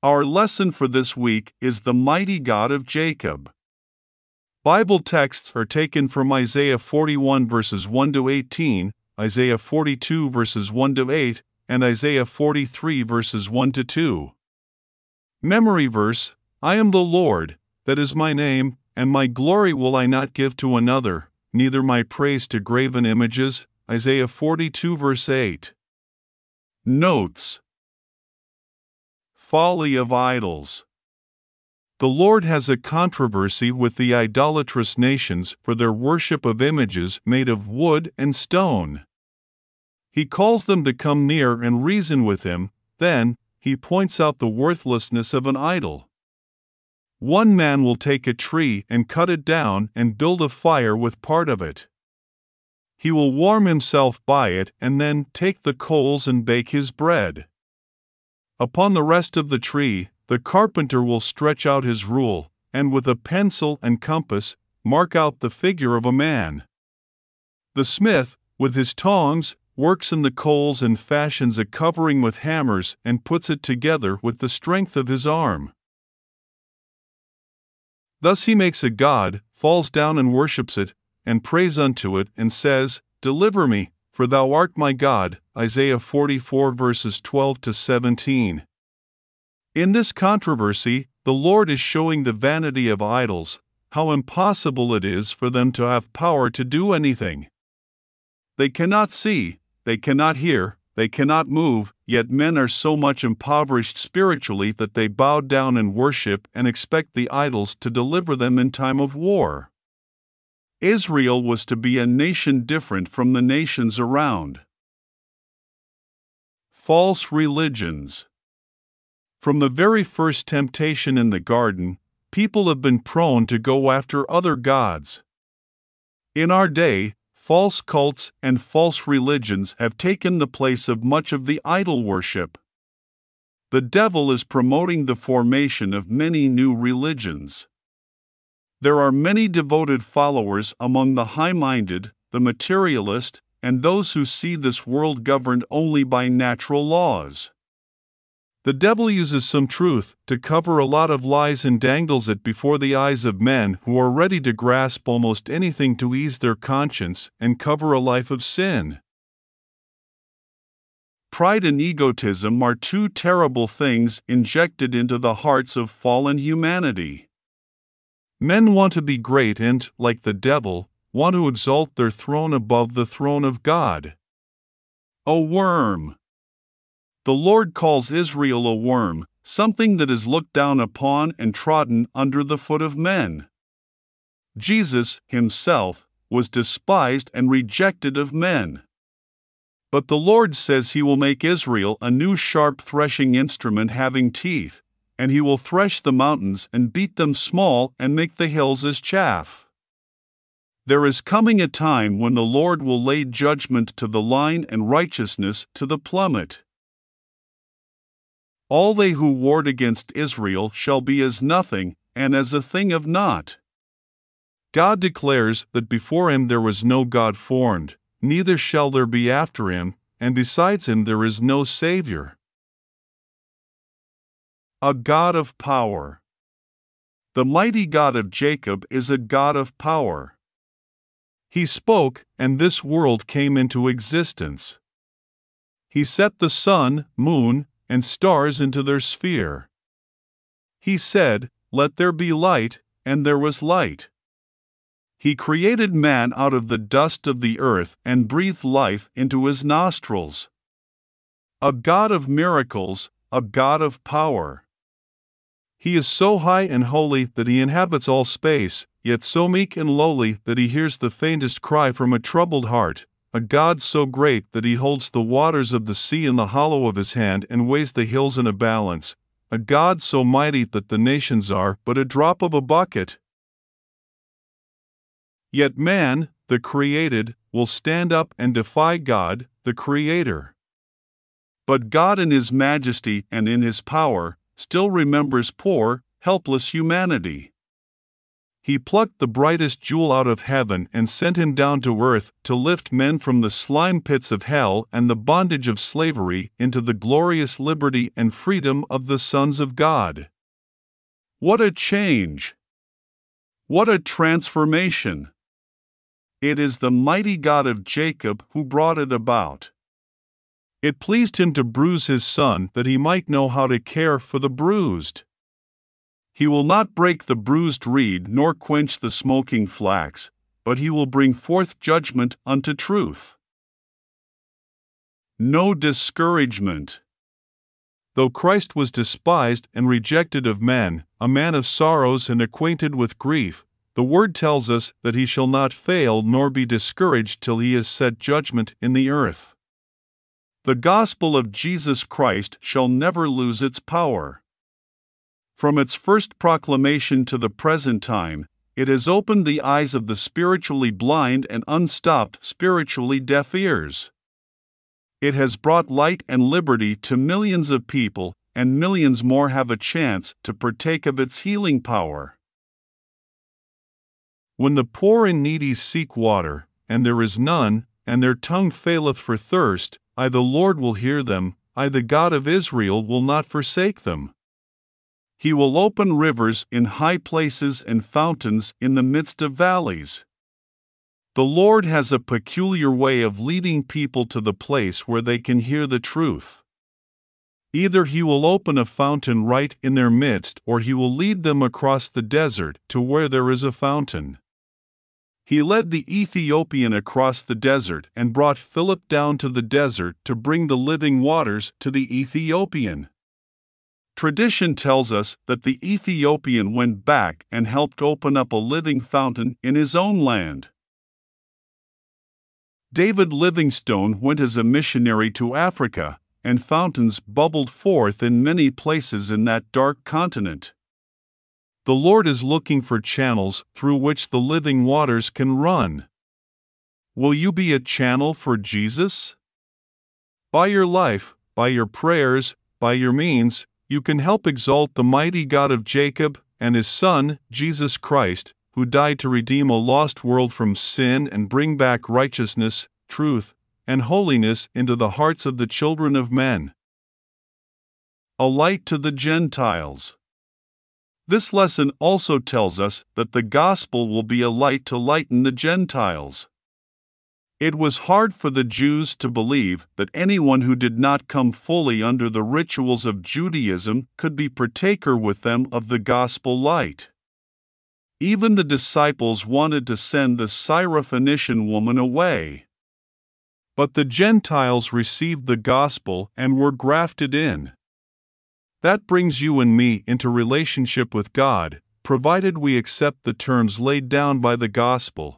Our lesson for this week is the mighty God of Jacob. Bible texts are taken from Isaiah 41 verses 1 to 18, Isaiah 42 verses 1 to 8, and Isaiah 43 verses 1 to 2. Memory verse I am the Lord, that is my name, and my glory will I not give to another, neither my praise to graven images. Isaiah 42 verse 8. Notes Folly of idols. The Lord has a controversy with the idolatrous nations for their worship of images made of wood and stone. He calls them to come near and reason with him, then, he points out the worthlessness of an idol. One man will take a tree and cut it down and build a fire with part of it. He will warm himself by it and then take the coals and bake his bread. Upon the rest of the tree, the carpenter will stretch out his rule, and with a pencil and compass, mark out the figure of a man. The smith, with his tongs, works in the coals and fashions a covering with hammers and puts it together with the strength of his arm. Thus he makes a god, falls down and worships it, and prays unto it, and says, Deliver me, for thou art my God. Isaiah 44 verses 12 to 17. In this controversy, the Lord is showing the vanity of idols, how impossible it is for them to have power to do anything. They cannot see, they cannot hear, they cannot move, yet men are so much impoverished spiritually that they bow down and worship and expect the idols to deliver them in time of war. Israel was to be a nation different from the nations around. False religions. From the very first temptation in the garden, people have been prone to go after other gods. In our day, false cults and false religions have taken the place of much of the idol worship. The devil is promoting the formation of many new religions. There are many devoted followers among the high minded, the materialist, and those who see this world governed only by natural laws. The devil uses some truth to cover a lot of lies and dangles it before the eyes of men who are ready to grasp almost anything to ease their conscience and cover a life of sin. Pride and egotism are two terrible things injected into the hearts of fallen humanity. Men want to be great and, like the devil, want to exalt their throne above the throne of God. A worm. The Lord calls Israel a worm, something that is looked down upon and trodden under the foot of men. Jesus, himself, was despised and rejected of men. But the Lord says he will make Israel a new sharp threshing instrument having teeth, and he will thresh the mountains and beat them small and make the hills as chaff. There is coming a time when the Lord will lay judgment to the line and righteousness to the plummet. All they who warred against Israel shall be as nothing, and as a thing of naught. God declares that before him there was no God formed, neither shall there be after him, and besides him there is no Saviour. A God of power. The mighty God of Jacob is a God of power. He spoke, and this world came into existence. He set the sun, moon, and stars into their sphere. He said, Let there be light, and there was light. He created man out of the dust of the earth and breathed life into his nostrils. A God of miracles, a God of power. He is so high and holy that he inhabits all space, yet so meek and lowly that he hears the faintest cry from a troubled heart a God so great that he holds the waters of the sea in the hollow of his hand and weighs the hills in a balance, a God so mighty that the nations are but a drop of a bucket. Yet man, the created, will stand up and defy God, the Creator. But God, in His majesty and in His power, still remembers poor, helpless humanity. He plucked the brightest jewel out of heaven and sent him down to earth to lift men from the slime pits of hell and the bondage of slavery into the glorious liberty and freedom of the sons of God. What a change! What a transformation! It is the mighty God of Jacob who brought it about. It pleased him to bruise his son that he might know how to care for the bruised. He will not break the bruised reed nor quench the smoking flax, but he will bring forth judgment unto truth. No discouragement. Though Christ was despised and rejected of men, a man of sorrows and acquainted with grief, the word tells us that he shall not fail nor be discouraged till he has set judgment in the earth. The gospel of Jesus Christ shall never lose its power. From its first proclamation to the present time, it has opened the eyes of the spiritually blind and unstopped spiritually deaf ears. It has brought light and liberty to millions of people, and millions more have a chance to partake of its healing power. When the poor and needy seek water, and there is none, and their tongue faileth for thirst, I the Lord will hear them, I the God of Israel will not forsake them. He will open rivers in high places and fountains in the midst of valleys. The Lord has a peculiar way of leading people to the place where they can hear the truth. Either He will open a fountain right in their midst, or He will lead them across the desert to where there is a fountain. He led the Ethiopian across the desert and brought Philip down to the desert to bring the living waters to the Ethiopian. Tradition tells us that the Ethiopian went back and helped open up a living fountain in his own land. David Livingstone went as a missionary to Africa, and fountains bubbled forth in many places in that dark continent. The Lord is looking for channels through which the living waters can run. Will you be a channel for Jesus? By your life, by your prayers, by your means, you can help exalt the mighty God of Jacob and his Son, Jesus Christ, who died to redeem a lost world from sin and bring back righteousness, truth, and holiness into the hearts of the children of men. A light to the Gentiles. This lesson also tells us that the gospel will be a light to lighten the Gentiles. It was hard for the Jews to believe that anyone who did not come fully under the rituals of Judaism could be partaker with them of the gospel light. Even the disciples wanted to send the Syrophoenician woman away. But the Gentiles received the gospel and were grafted in. That brings you and me into relationship with God, provided we accept the terms laid down by the gospel.